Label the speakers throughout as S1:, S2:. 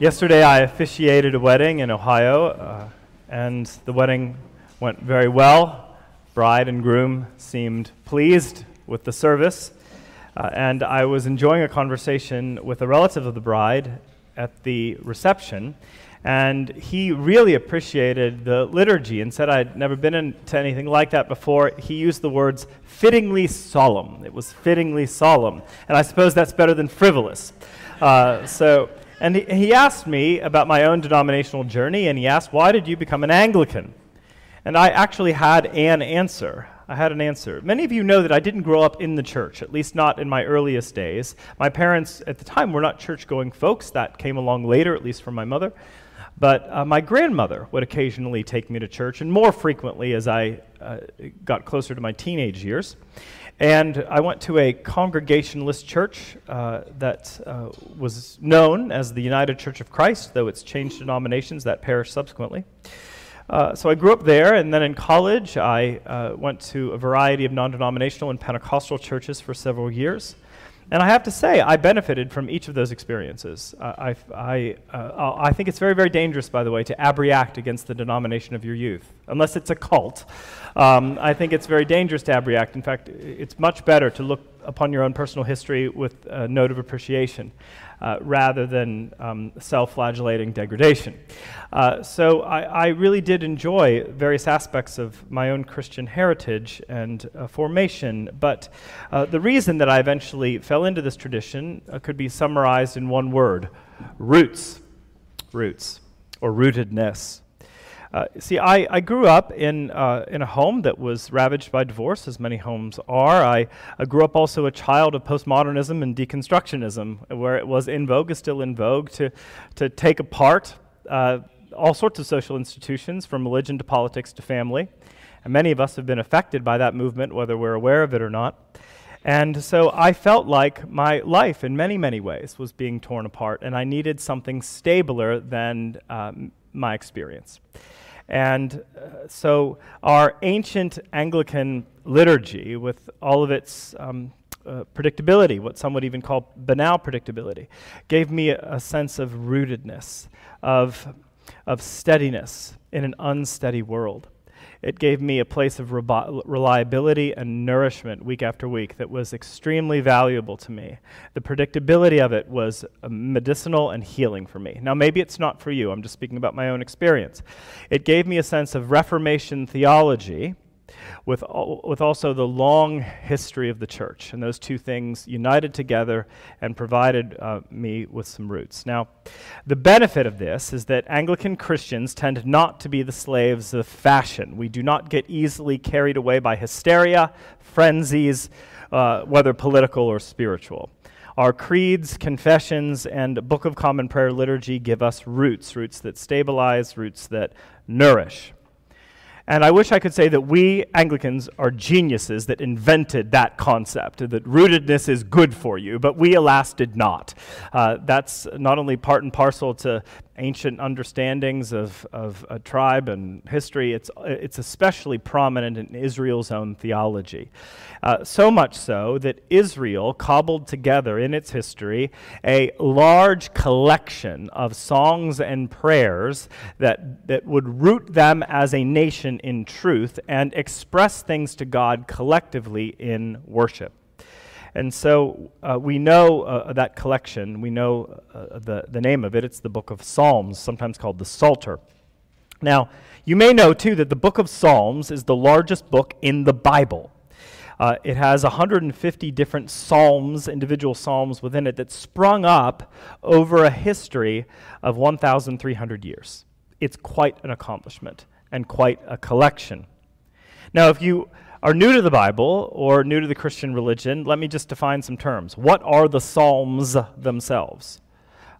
S1: Yesterday, I officiated a wedding in Ohio, uh, and the wedding went very well. Bride and groom seemed pleased with the service, uh, and I was enjoying a conversation with a relative of the bride at the reception, and he really appreciated the liturgy and said I'd never been into anything like that before. He used the words fittingly solemn. It was fittingly solemn, and I suppose that's better than frivolous. Uh, so. And he, asked me about my own denominational journey, and he asked, Why did you become an Anglican? And I actually had an answer. I had an answer. Many of you know that I didn't grow up in the church, at least not in my earliest days. My parents at the time were not church going folks. That came along later, at least from my mother. But uh, my grandmother would occasionally take me to church, and more frequently as I uh, got closer to my teenage years. And I went to a Congregationalist church uh, that uh, was known as the United Church of Christ, though it's changed denominations, that parish subsequently. Uh, so I grew up there, and then in college, I uh, went to a variety of non denominational and Pentecostal churches for several years. And I have to say, I benefited from each of those experiences. Uh, I, I, uh, I think it's very, very dangerous, by the way, to abreact against the denomination of your youth, unless it's a cult. Um, I think it's very dangerous to abreact. In fact, it's much better to look upon your own personal history with a note of appreciation uh, rather than um, self flagellating degradation. Uh, so I, I, really did enjoy various aspects of my own Christian heritage and uh, formation, but uh, the reason that I eventually fell into this tradition could be summarized in one word roots. Roots, or rootedness. Uh, see, I, I grew up in, uh, in a home that was ravaged by divorce, as many homes are. I, I grew up also a child of postmodernism and deconstructionism, where it was in vogue, is still in vogue, to, to take apart uh, all sorts of social institutions, from religion to politics to family. And many of us have been affected by that movement, whether we're aware of it or not. And so I felt like my life, in many, many ways, was being torn apart, and I needed something stabler than um, my experience. And uh, so our ancient Anglican liturgy, with all of its um, uh, predictability, what some would even call banal predictability, gave me a, a sense of rootedness, of, of steadiness in an unsteady world. It gave me a place of reliability and nourishment week after week that was extremely valuable to me. The predictability of it was um, medicinal and healing for me. Now, maybe it's not for you, I'm just speaking about my own experience. It gave me a sense of Reformation theology with, with also the long history of the church. And those two things united together and provided uh, me with some roots. Now, the benefit of this is that Anglican Christians tend not to be the slaves of fashion. We do not get easily carried away by hysteria, frenzies, uh, whether political or spiritual. Our creeds, confessions, and Book of Common Prayer liturgy give us roots, roots that stabilize, roots that nourish. And I wish I could say that we Anglicans are geniuses that invented that concept, that rootedness is good for you, but we, alas, did not. Uh, that's not only part and parcel to ancient understandings of, of a tribe and history, it's, it's especially prominent in Israel's own theology. Uh, so much so that Israel cobbled together in its history a large collection of songs and prayers that, that would root them as a nation in truth and express things to God collectively in worship. And so uh, we know uh, that collection, we know uh, the, the name of it. It's the book of Psalms, sometimes called the Psalter. Now, you may know too that the book of Psalms is the largest book in the Bible. Uh, it has 150 different psalms, individual psalms within it that sprung up over a history of 1,300 years. It's quite an accomplishment and quite a collection. Now, if you are new to the Bible or new to the Christian religion, let me just define some terms. What are the Psalms themselves?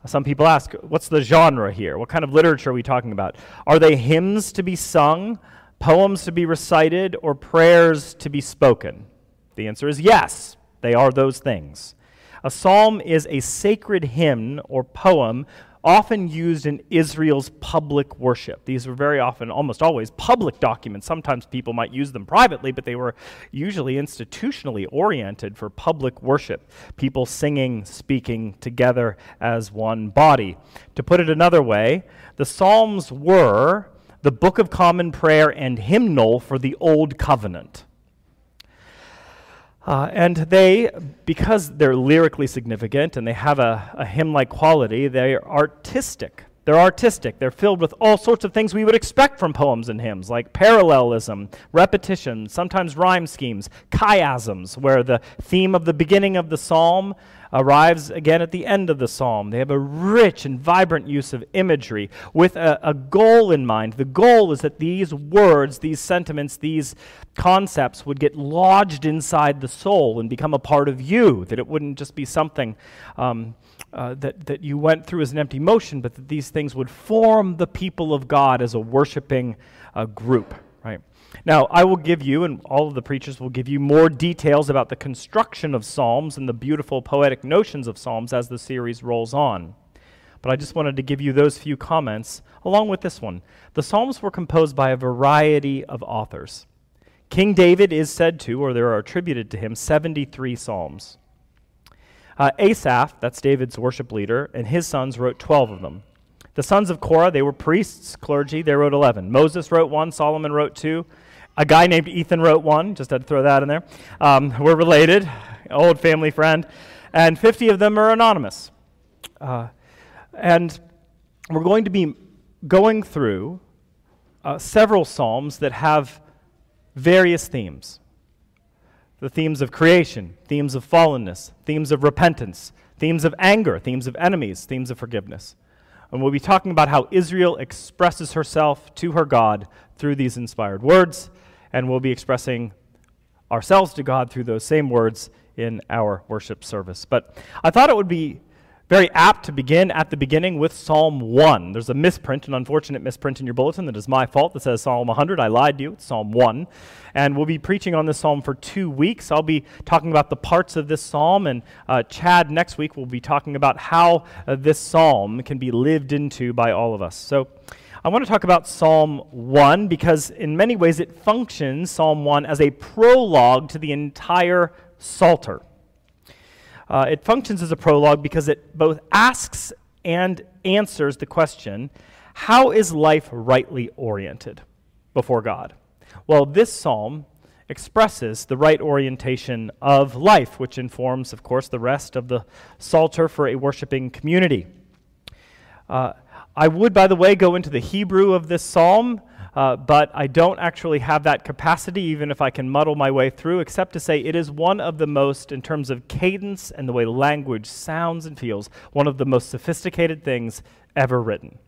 S1: Some people ask, what's the genre here? What kind of literature are we talking about? Are they hymns to be sung, poems to be recited, or prayers to be spoken? The answer is yes, they are those things. A psalm is a sacred hymn or poem often used in Israel's public worship. These were very often, almost always, public documents. Sometimes people might use them privately, but they were usually institutionally oriented for public worship. People singing, speaking together as one body. To put it another way, the Psalms were the Book of Common Prayer and hymnal for the Old Covenant. Uh, and they, because they're lyrically significant and they have a, a hymn like quality, they're artistic. They're artistic. They're filled with all sorts of things we would expect from poems and hymns, like parallelism, repetition, sometimes rhyme schemes, chiasms, where the theme of the beginning of the psalm arrives again at the end of the psalm. They have a rich and vibrant use of imagery with a, a, goal in mind. The goal is that these words, these sentiments, these concepts would get lodged inside the soul and become a part of you, that it wouldn't just be something. Um, uh, that, that you went through as an empty motion, but that these things would form the people of God as a worshiping uh, group, right? Now, I will give you, and all of the preachers will give you more details about the construction of Psalms and the beautiful poetic notions of Psalms as the series rolls on. But I just wanted to give you those few comments along with this one. The Psalms were composed by a variety of authors. King David is said to, or there are attributed to him, 73 Psalms. Uh, Asaph, that's David's worship leader, and his sons wrote 12 of them. The sons of Korah, they were priests, clergy, they wrote 11. Moses wrote one, Solomon wrote two. A guy named Ethan wrote one, just had to throw that in there. Um, we're related, old family friend. And 50 of them are anonymous. Uh, and we're going to be going through uh, several Psalms that have various themes the themes of creation, themes of fallenness, themes of repentance, themes of anger, themes of enemies, themes of forgiveness. And we'll be talking about how Israel expresses herself to her God through these inspired words, and we'll be expressing ourselves to God through those same words in our worship service. But I thought it would be very apt to begin at the beginning with Psalm 1. There's a misprint, an unfortunate misprint in your bulletin that is my fault that says Psalm 100. I lied to you. It's Psalm 1. And we'll be preaching on this psalm for two weeks. I'll be talking about the parts of this psalm, and uh, Chad next week will be talking about how uh, this psalm can be lived into by all of us. So I want to talk about Psalm 1 because, in many ways, it functions, Psalm 1, as a prologue to the entire Psalter. Uh, it functions as a prologue because it both asks and answers the question how is life rightly oriented before God? Well, this psalm expresses the right orientation of life, which informs, of course, the rest of the Psalter for a worshiping community. Uh, I would, by the way, go into the Hebrew of this psalm uh, but I don't actually have that capacity, even if I can muddle my way through, except to say it is one of the most, in terms of cadence and the way language sounds and feels, one of the most sophisticated things ever written.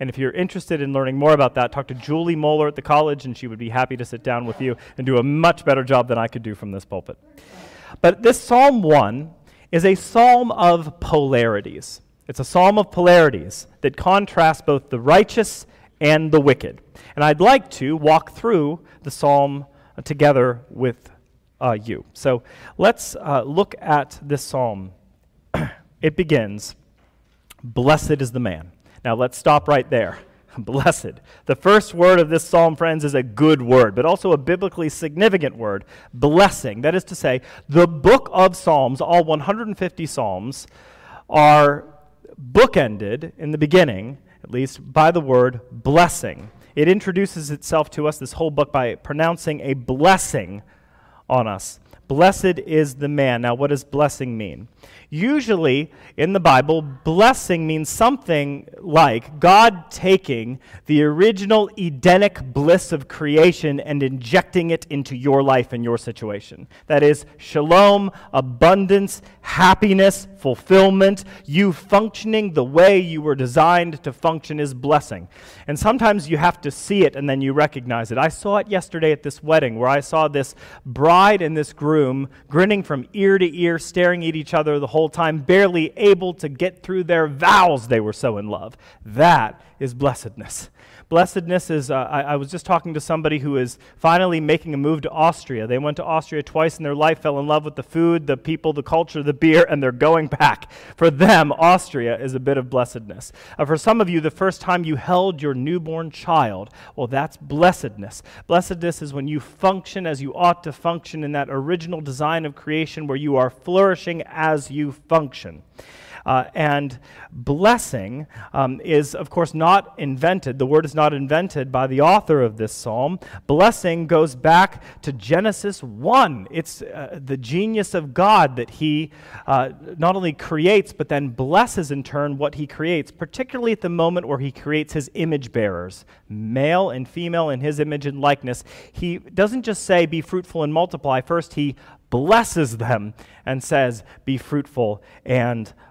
S1: And if you're interested in learning more about that, talk to Julie Moeller at the college, and she would be happy to sit down with you and do a much better job than I could do from this pulpit. But this Psalm 1 is a psalm of polarities. It's a psalm of polarities that contrasts both the righteous and the wicked. And I'd like to walk through the psalm together with uh, you. So let's uh, look at this psalm. it begins Blessed is the man. Now let's stop right there. Blessed. The first word of this psalm, friends, is a good word, but also a biblically significant word blessing. That is to say, the book of Psalms, all 150 Psalms, are bookended in the beginning, at least, by the word blessing. It introduces itself to us, this whole book, by pronouncing a blessing on us. Blessed is the man. Now, what does blessing mean? Usually in the Bible, blessing means something like God taking the original Edenic bliss of creation and injecting it into your life and your situation. That is, shalom, abundance, happiness, fulfillment, you functioning the way you were designed to function is blessing. And sometimes you have to see it and then you recognize it. I saw it yesterday at this wedding where I saw this bride and this groom grinning from ear to ear, staring at each other the whole time, barely able to get through their vows they were so in love. That is blessedness. Blessedness is, uh, I, I, was just talking to somebody who is finally making a move to Austria. They went to Austria twice in their life, fell in love with the food, the people, the culture, the beer, and they're going back. For them, Austria is a bit of blessedness. Uh, for some of you, the first time you held your newborn child, well, that's blessedness. Blessedness is when you function as you ought to function in that original design of creation where you are flourishing as you function. Uh, and blessing um, is, of course, not invented. The word is not invented by the author of this psalm. Blessing goes back to Genesis 1. It's uh, the genius of God that he uh, not only creates, but then blesses in turn what he creates, particularly at the moment where he creates his image bearers, male and female in his image and likeness. He doesn't just say, be fruitful and multiply. First, he blesses them and says, be fruitful and multiply.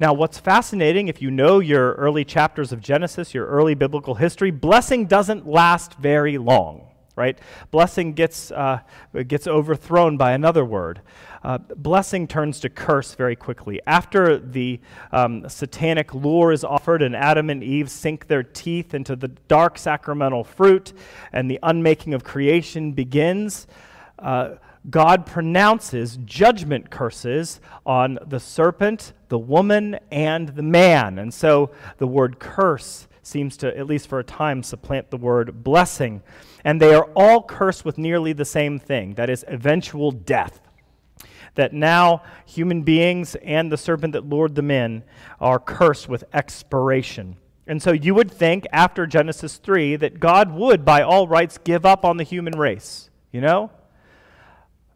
S1: Now, what's fascinating, if you know your early chapters of Genesis, your early biblical history, blessing doesn't last very long, right? Blessing gets, uh, gets overthrown by another word. Uh, blessing turns to curse very quickly. After the um, satanic lure is offered and Adam and Eve sink their teeth into the dark sacramental fruit and the unmaking of creation begins, uh, God pronounces judgment curses on the serpent, the woman, and the man. And so the word curse seems to, at least for a time, supplant the word blessing. And they are all cursed with nearly the same thing that is, eventual death. That now human beings and the serpent that lured them in are cursed with expiration. And so you would think after Genesis 3 that God would, by all rights, give up on the human race. You know?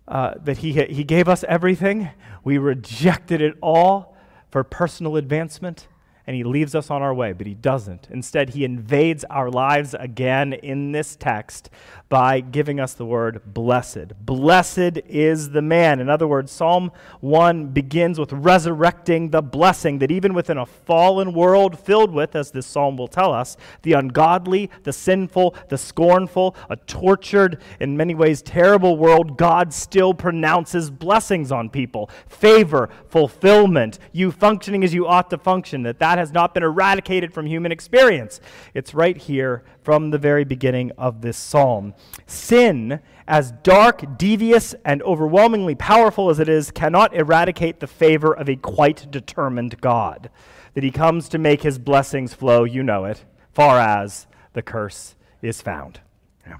S1: Uh, that he, he gave us everything. We rejected it all for personal advancement and he leaves us on our way, but he doesn't. Instead, he invades our lives again in this text by giving us the word blessed. Blessed is the man. In other words, Psalm 1 begins with resurrecting the blessing that even within a fallen world filled with, as this psalm will tell us, the ungodly, the sinful, the scornful, a tortured, in many ways terrible world, God still pronounces blessings on people favor, fulfillment, you functioning as you ought to function, that that has not been eradicated from human experience. It's right here from the very beginning of this psalm. Sin, as dark, devious, and overwhelmingly powerful as it is, cannot eradicate the favor of a quite determined God. That he comes to make his blessings flow, you know it, far as the curse is found. Yeah.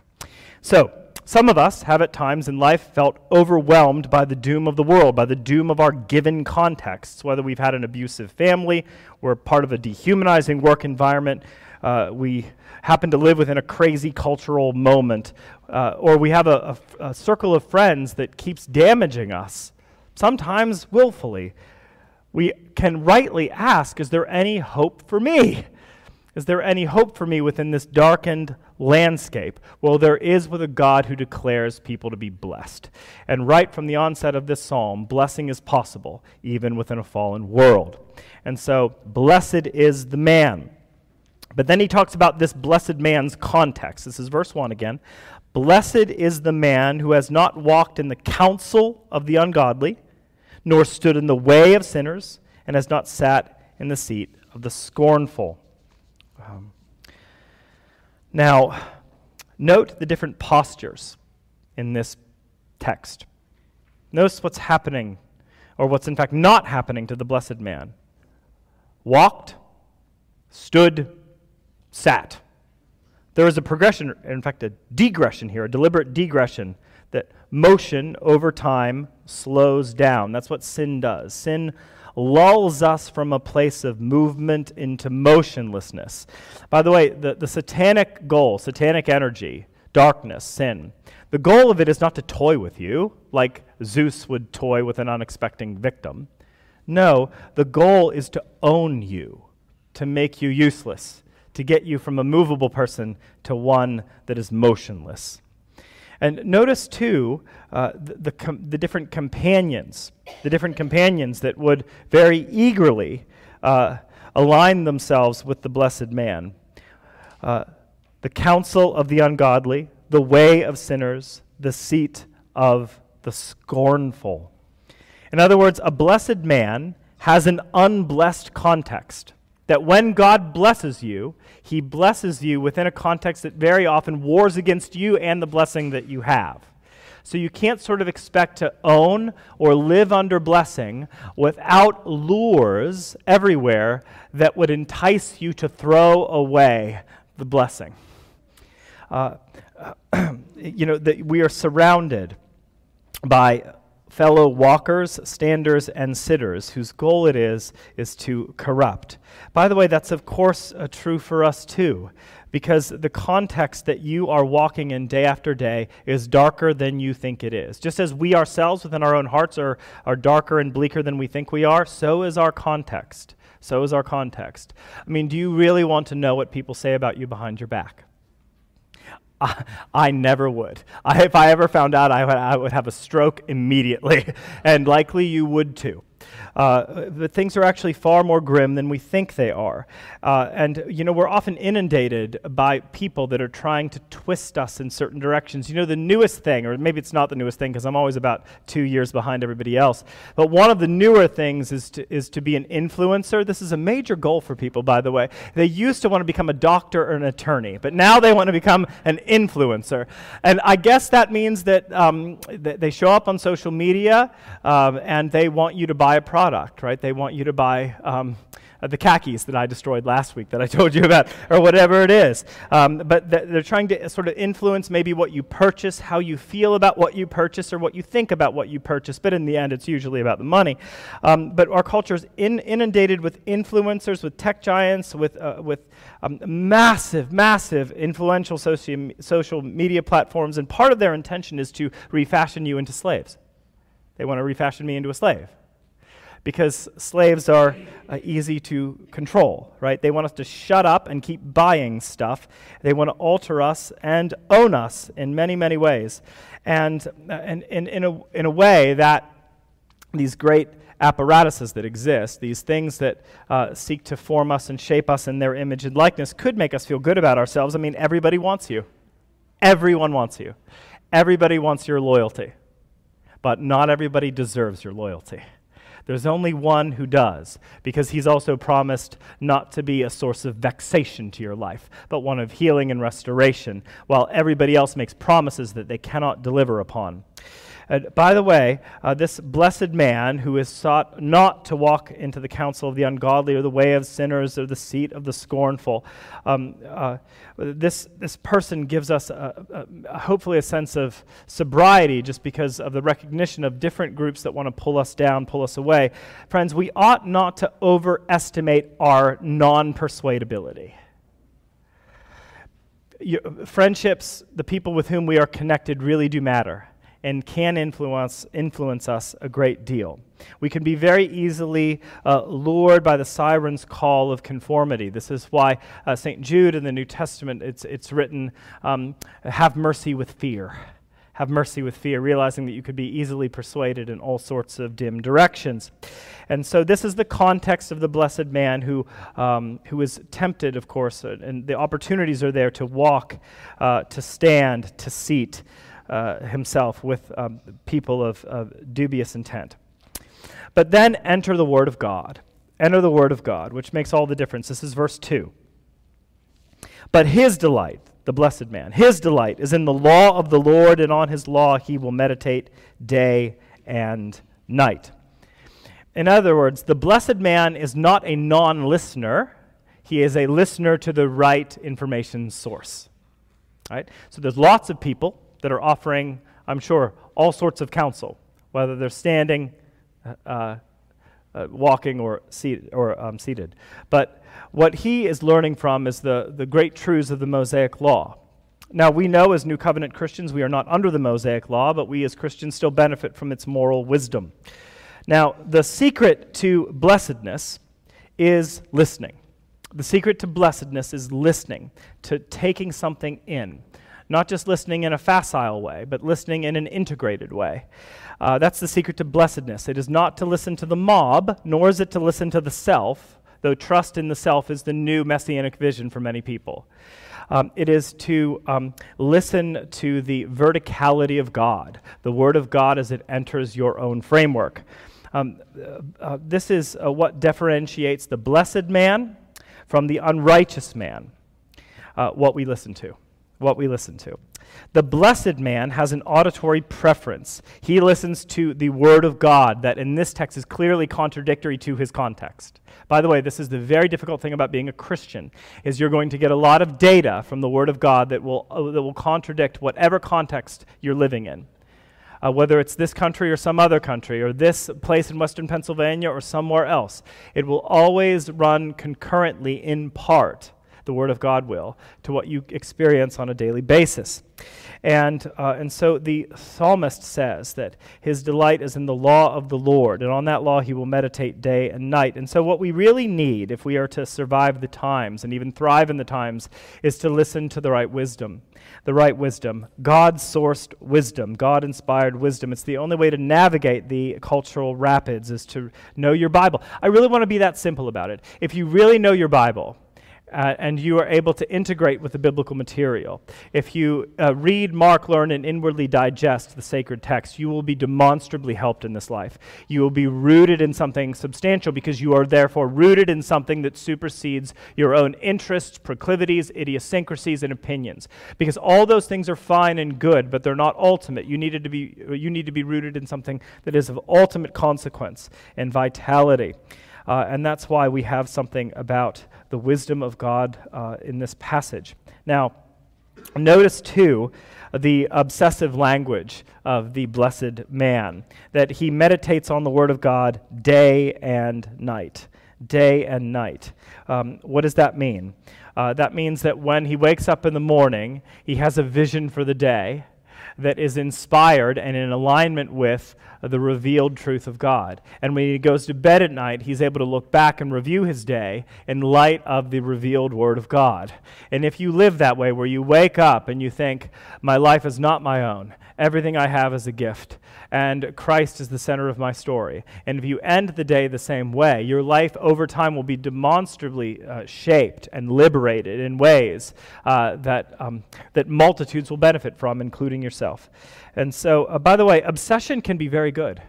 S1: So, some of us have at times in life felt overwhelmed by the doom of the world, by the doom of our given contexts, whether we've had an abusive family, we're part of a dehumanizing work environment, uh, we happen to live within a crazy cultural moment, uh, or we have a, a, a circle of friends that keeps damaging us, sometimes willfully. We can rightly ask, is there any hope for me? Is there any hope for me within this darkened landscape? Well, there is with a God who declares people to be blessed. And right from the onset of this psalm, blessing is possible, even within a fallen world. And so, blessed is the man. But then he talks about this blessed man's context. This is verse 1 again. Blessed is the man who has not walked in the counsel of the ungodly, nor stood in the way of sinners, and has not sat in the seat of the scornful. Um, now, note the different postures in this text. Notice what's happening, or what's in fact not happening to the blessed man. Walked, stood, sat. There is a progression, in fact, a degression here, a deliberate degression, that motion over time slows down. That's what sin does. Sin lulls us from a place of movement into motionlessness. By the way, the, the satanic goal, satanic energy, darkness, sin, the goal of it is not to toy with you like Zeus would toy with an unexpected victim. No, the goal is to own you, to make you useless, to get you from a movable person to one that is motionless. And notice, too, uh, the, the, the, different companions, the different companions that would very eagerly uh, align themselves with the blessed man. Uh, the counsel of the ungodly, the way of sinners, the seat of the scornful. In other words, a blessed man has an unblessed context. That when God blesses you, he blesses you within a context that very often wars against you and the blessing that you have. So you can't sort of expect to own or live under blessing without lures everywhere that would entice you to throw away the blessing. Uh, you know, that we are surrounded by fellow walkers, standers, and sitters whose goal it is is to corrupt. By the way, that's of course uh, true for us too, because the context that you are walking in day after day is darker than you think it is. Just as we ourselves within our own hearts are, are darker and bleaker than we think we are, so is our context. So is our context. I mean, do you really want to know what people say about you behind your back? I, I never would. I, if I ever found out, I would, I would have a stroke immediately, and likely you would too. Uh, but things are actually far more grim than we think they are. Uh, and, you know, we're often inundated by people that are trying to twist us in certain directions. You know, the newest thing, or maybe it's not the newest thing because I'm always about two years behind everybody else, but one of the newer things is to, is to be an influencer. This is a major goal for people, by the way. They used to want to become a doctor or an attorney, but now they want to become an influencer. And I guess that means that, um, that they show up on social media um, and they want you to buy a product, right? They want you to buy um, uh, the khakis that I destroyed last week that I told you about, or whatever it is. Um, but th- they're trying to sort of influence maybe what you purchase, how you feel about what you purchase, or what you think about what you purchase. But in the end, it's usually about the money. Um, but our culture is in- inundated with influencers, with tech giants, with, uh, with um, massive, massive influential soci- social media platforms. And part of their intention is to refashion you into slaves. They want to refashion me into a slave because slaves are uh, easy to control, right? They want us to shut up and keep buying stuff. They want to alter us and own us in many, many ways. And, uh, and, and in, a, in a way that these great apparatuses that exist, these things that uh, seek to form us and shape us in their image and likeness, could make us feel good about ourselves. I mean, everybody wants you. Everyone wants you. Everybody wants your loyalty. But not everybody deserves your loyalty. There's only one who does, because he's also promised not to be a source of vexation to your life, but one of healing and restoration, while everybody else makes promises that they cannot deliver upon. Uh, by the way, uh, this blessed man who is sought not to walk into the counsel of the ungodly or the way of sinners or the seat of the scornful, um, uh, this, this person gives us a, a, hopefully a sense of sobriety just because of the recognition of different groups that want to pull us down, pull us away. Friends, we ought not to overestimate our non persuadability. friendships, the people with whom we are connected, really do matter and can influence, influence us a great deal. We can be very easily uh, lured by the siren's call of conformity. This is why uh, St. Jude in the New Testament, it's, it's written, um, have mercy with fear. Have mercy with fear, realizing that you could be easily persuaded in all sorts of dim directions. And so, this is the context of the blessed man who, um, who is tempted, of course, and the opportunities are there to walk, uh, to stand, to seat uh, himself with um, people of, of dubious intent. But then enter the Word of God. Enter the Word of God, which makes all the difference. This is verse 2. But his delight, the blessed man, his delight is in the law of the Lord, and on his law he will meditate day and night. In other words, the blessed man is not a non listener, he is a listener to the right information source. Right? So there's lots of people that are offering, I'm sure, all sorts of counsel, whether they're standing, uh, uh, walking, or, seat, or um, seated. But what he is learning from is the, the great truths of the Mosaic Law. Now, we know as New Covenant Christians we are not under the Mosaic Law, but we as Christians still benefit from its moral wisdom. Now, the secret to blessedness is listening. The secret to blessedness is listening, to taking something in not just listening in a facile way, but listening in an integrated way. Uh, that's the secret to blessedness. It is not to listen to the mob, nor is it to listen to the self. though trust in the self is the new messianic vision for many people. Um, it is to um, listen to the verticality of God, the Word of God as it enters your own framework. Um, uh, uh, this is uh, what differentiates the blessed man from the unrighteous man, uh, what we listen to. What we listen to. The blessed man has an auditory preference. He listens to the word of God that in this text is clearly contradictory to his context. By the way, this is the very difficult thing about being a Christian is you're going to get a lot of data from the word of God that will, uh, that will contradict whatever context you're living in. Uh, whether it's this country or some other country, or this place in Western Pennsylvania or somewhere else, it will always run concurrently in part the Word of God will, to what you experience on a daily basis. And, uh, and so the psalmist says that his delight is in the law of the Lord, and on that law he will meditate day and night. And so, what we really need, if we are to survive the times and even thrive in the times, is to listen to the right wisdom. The right wisdom, God sourced wisdom, God inspired wisdom. It's the only way to navigate the cultural rapids is to know your Bible. I really want to be that simple about it. If you really know your Bible, uh, and you are able to integrate with the biblical material. If you uh, read, mark, learn, and inwardly digest the sacred text, you will be demonstrably helped in this life. You will be rooted in something substantial because you are therefore rooted in something that supersedes your own interests, proclivities, idiosyncrasies, and opinions. Because all those things are fine and good, but they're not ultimate. You, needed to be, you need to be rooted in something that is of ultimate consequence and vitality. Uh, and that's why we have something about the wisdom of God uh, in this passage. Now, notice too the obsessive language of the blessed man, that he meditates on the Word of God day and night. Day and night. Um, what does that mean? Uh, that means that when he wakes up in the morning, he has a vision for the day that is inspired and in alignment with the revealed truth of God. And when he goes to bed at night, he's able to look back and review his day in light of the revealed Word of God. And if you live that way, where you wake up and you think, My life is not my own, everything I have is a gift, and Christ is the center of my story. And if you end the day the same way, your life over time will be demonstrably uh, shaped and liberated in ways uh, that, um, that multitudes will benefit from, including yourself. And so, uh, by the way, obsession can be very good.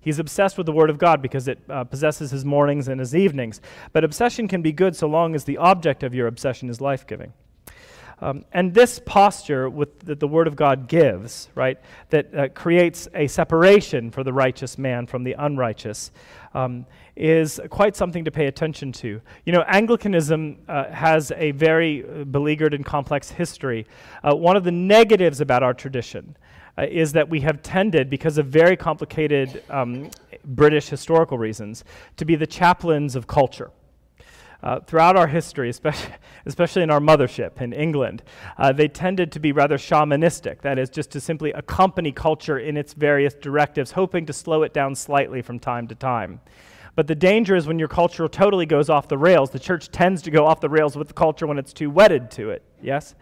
S1: He's obsessed with the Word of God because it uh, possesses his mornings and his evenings. But obsession can be good so long as the object of your obsession is life giving. Um, and this posture with, that the Word of God gives, right, that uh, creates a separation for the righteous man from the unrighteous, um, is quite something to pay attention to. You know, Anglicanism uh, has a very uh, beleaguered and complex history. Uh, one of the negatives about our tradition uh, is that we have tended, because of very complicated um, British historical reasons, to be the chaplains of culture. Uh, throughout our history, especially, especially in our mothership in England, uh, they tended to be rather shamanistic. That is, just to simply accompany culture in its various directives, hoping to slow it down slightly from time to time. But the danger is when your culture totally goes off the rails. The church tends to go off the rails with the culture when it's too wedded to it, yes?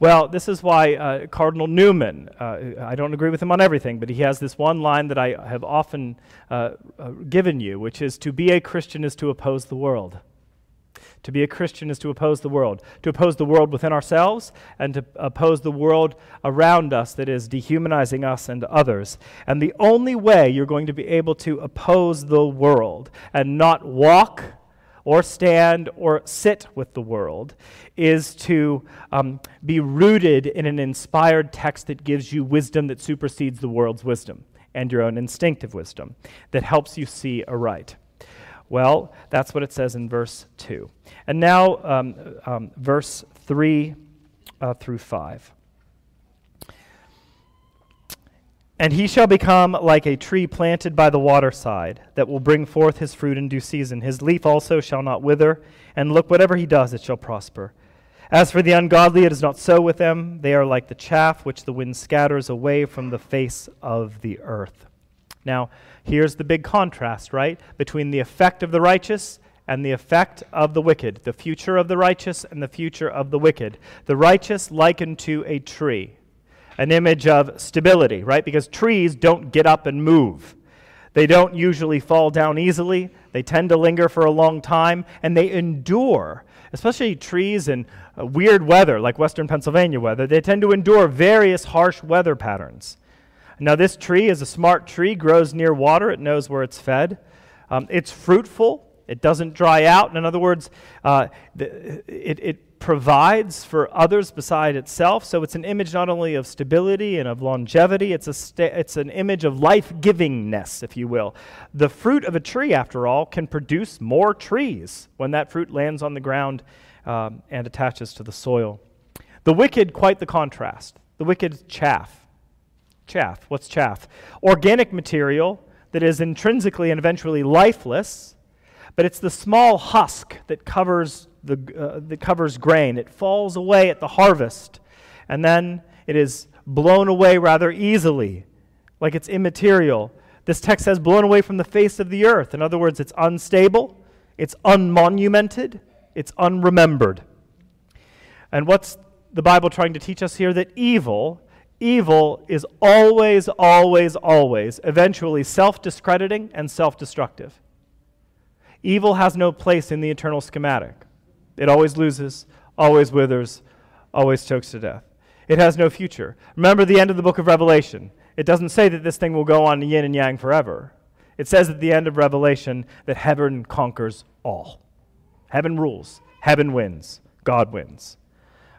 S1: Well, this is why uh, Cardinal Newman, uh, I don't agree with him on everything, but he has this one line that I have often uh, uh given you, which is to be a Christian is to oppose the world. To be a Christian is to oppose the world, to oppose the world within ourselves, and to oppose the world around us that is dehumanizing us and others. And the only way you're going to be able to oppose the world and not walk or stand or sit with the world is to um, be rooted in an inspired text that gives you wisdom that supersedes the world's wisdom and your own instinctive wisdom that helps you see aright. Well, that's what it says in verse 2. And now, um, um, verse 3 uh, through 5. And he shall become like a tree planted by the waterside, that will bring forth his fruit in due season. His leaf also shall not wither, and look, whatever he does, it shall prosper. As for the ungodly, it is not so with them. They are like the chaff which the wind scatters away from the face of the earth. Now, here's the big contrast, right? Between the effect of the righteous and the effect of the wicked, the future of the righteous and the future of the wicked. The righteous likened to a tree, an image of stability, right? Because trees don't get up and move. They don't usually fall down easily. They tend to linger for a long time, and they endure, especially trees in uh, weird weather, like western Pennsylvania weather. They tend to endure various harsh weather patterns. Now, this tree is a smart tree, grows near water, it knows where it's fed. Um, it's fruitful, it doesn't dry out. In other words, uh, it, it provides for others beside itself. So it's an image not only of stability and of longevity, it's, a sta- it's an image of life givingness, if you will. The fruit of a tree, after all, can produce more trees when that fruit lands on the ground um, and attaches to the soil. The wicked, quite the contrast. The wicked chaff. Chaff. What's chaff? Organic material that is intrinsically and eventually lifeless, but it's the small husk that covers the, uh, that covers grain. It falls away at the harvest, and then it is blown away rather easily, like it's immaterial. This text says blown away from the face of the earth. In other words, it's unstable, it's unmonumented, it's unremembered. And what's the Bible trying to teach us here? That evil, evil is always, always, always, eventually self discrediting and self destructive. Evil has no place in the eternal schematic. It always loses, always withers, always chokes to death. It has no future. Remember the end of the book of Revelation. It doesn't say that this thing will go on yin and yang forever. It says at the end of Revelation that heaven conquers all. Heaven rules, heaven wins, God wins.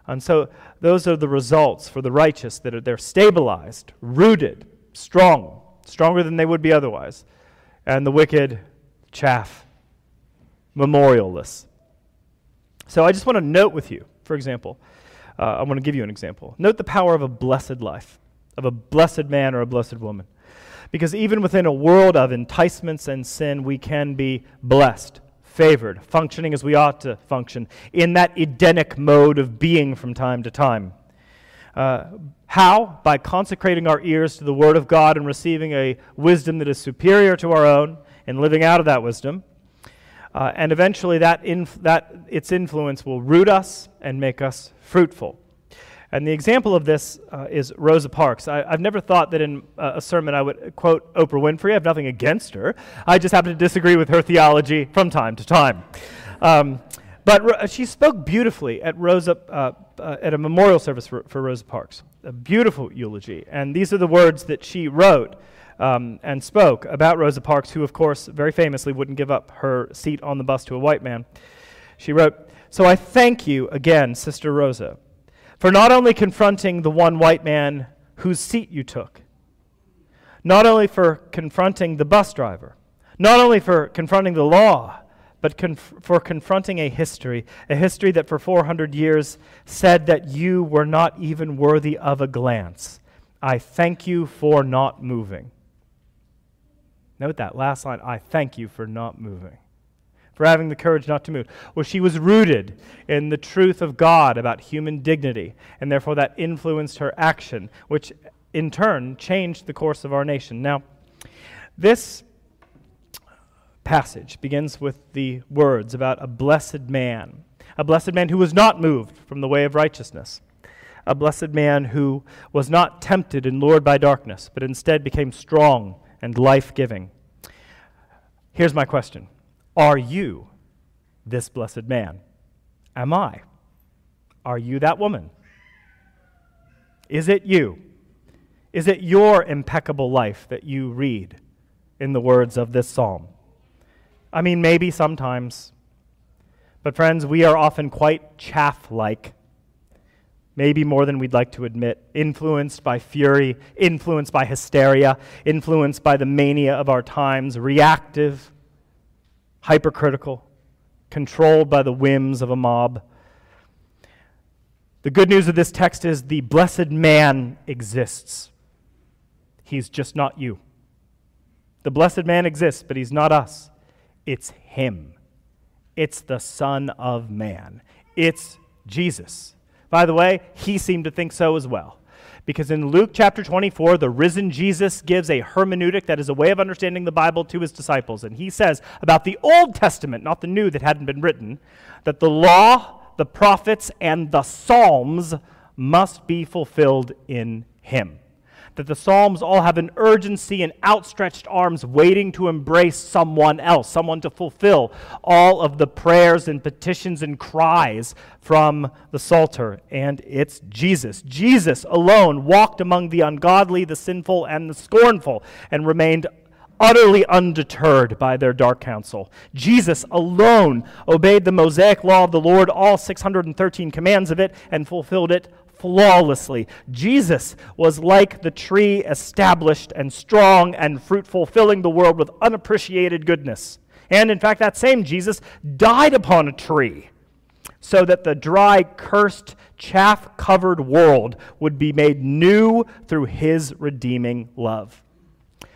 S1: And so those are the results for the righteous that are they're stabilized, rooted, strong, stronger than they would be otherwise. And the wicked, chaff, memorialless. So I just want to note with you, for example, uh, I want to give you an example. Note the power of a blessed life, of a blessed man or a blessed woman. Because even within a world of enticements and sin, we can be blessed, favored, functioning as we ought to function in that Edenic mode of being from time to time. Uh, how? By consecrating our ears to the Word of God and receiving a wisdom that is superior to our own and living out of that wisdom. Uh, and eventually, that, that its influence will root us and make us fruitful. And the example of this uh, is Rosa Parks. I, have never thought that in uh, a sermon I would quote Oprah Winfrey. I have nothing against her. I just happen to disagree with her theology from time to time. Um, but she spoke beautifully at Rosa uh, uh, at a memorial service for, for Rosa Parks. A beautiful eulogy. And these are the words that she wrote um, and spoke about Rosa Parks, who, of course, very famously wouldn't give up her seat on the bus to a white man. She wrote, So I thank you again, Sister Rosa, for not only confronting the one white man whose seat you took, not only for confronting the bus driver, not only for confronting the law, but conf- for confronting a history, a history that for 400 years said that you were not even worthy of a glance. I thank you for not moving. Note that last line I thank you for not moving, for having the courage not to move. Well, she was rooted in the truth of God about human dignity, and therefore that influenced her action, which in turn changed the course of our nation. Now, this passage begins with the words about a blessed man, a blessed man who was not moved from the way of righteousness a blessed man who was not tempted and lured by darkness, but instead became strong and life giving. Here's my question Are you this blessed man? Am I? Are you that woman? Is it you? Is it your impeccable life that you read in the words of this psalm? I mean, maybe sometimes. But, friends, we are often quite chaff like maybe more than we'd like to admit, influenced by fury, influenced by hysteria, influenced by the mania of our times, reactive, hypercritical, controlled by the whims of a mob. The good news of this text is the blessed man exists. He's just not you. The blessed man exists, but he's not us. It's him. It's the Son of Man. It's Jesus. By the way, he seemed to think so as well. Because in Luke chapter 24, the risen Jesus gives a hermeneutic that is a way of understanding the Bible to his disciples. And he says about the Old Testament, not the New that hadn't been written, that the law, the prophets, and the Psalms must be fulfilled in him. That the Psalms all have an urgency and outstretched arms waiting to embrace someone else, someone to fulfill all of the prayers and petitions and cries from the Psalter. And it's Jesus. Jesus alone walked among the ungodly, the sinful, and the scornful, and remained utterly undeterred by their dark counsel. Jesus alone obeyed the Mosaic law of the Lord, all 613 commands of it, and fulfilled it flawlessly. Jesus was like the tree established and strong and fruitful, filling the world with unappreciated goodness. And in fact, that same Jesus died upon a tree so that the dry, cursed, chaff covered world would be made new through his redeeming love.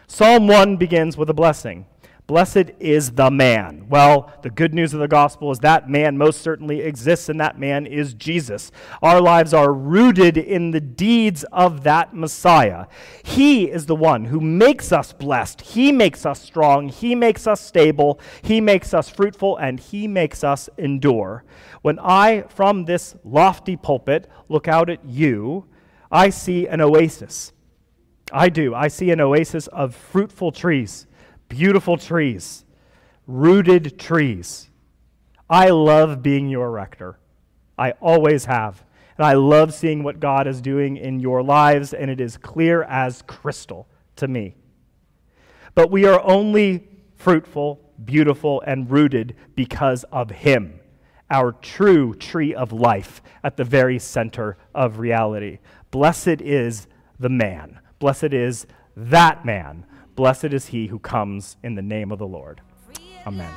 S1: Psalm 1 begins with a blessing. Blessed is the man. Well, the good news of the gospel is that man most certainly exists, and that man is Jesus. Our lives are rooted in the deeds of that Messiah. He is the one who makes us blessed. He makes us strong. He makes us stable. He makes us fruitful, and He makes us endure. When I, from this lofty pulpit, look out at you, I see an oasis I do. I see an oasis of fruitful trees, beautiful trees, rooted trees. I love being your rector. I always have. And I love seeing what God is doing in your lives, and it is clear as crystal to me. But we are only fruitful, beautiful, and rooted because of Him, our true tree of life at the very center of reality. Blessed is the man Blessed is that man. Blessed is he who comes in the name of the Lord. Amen.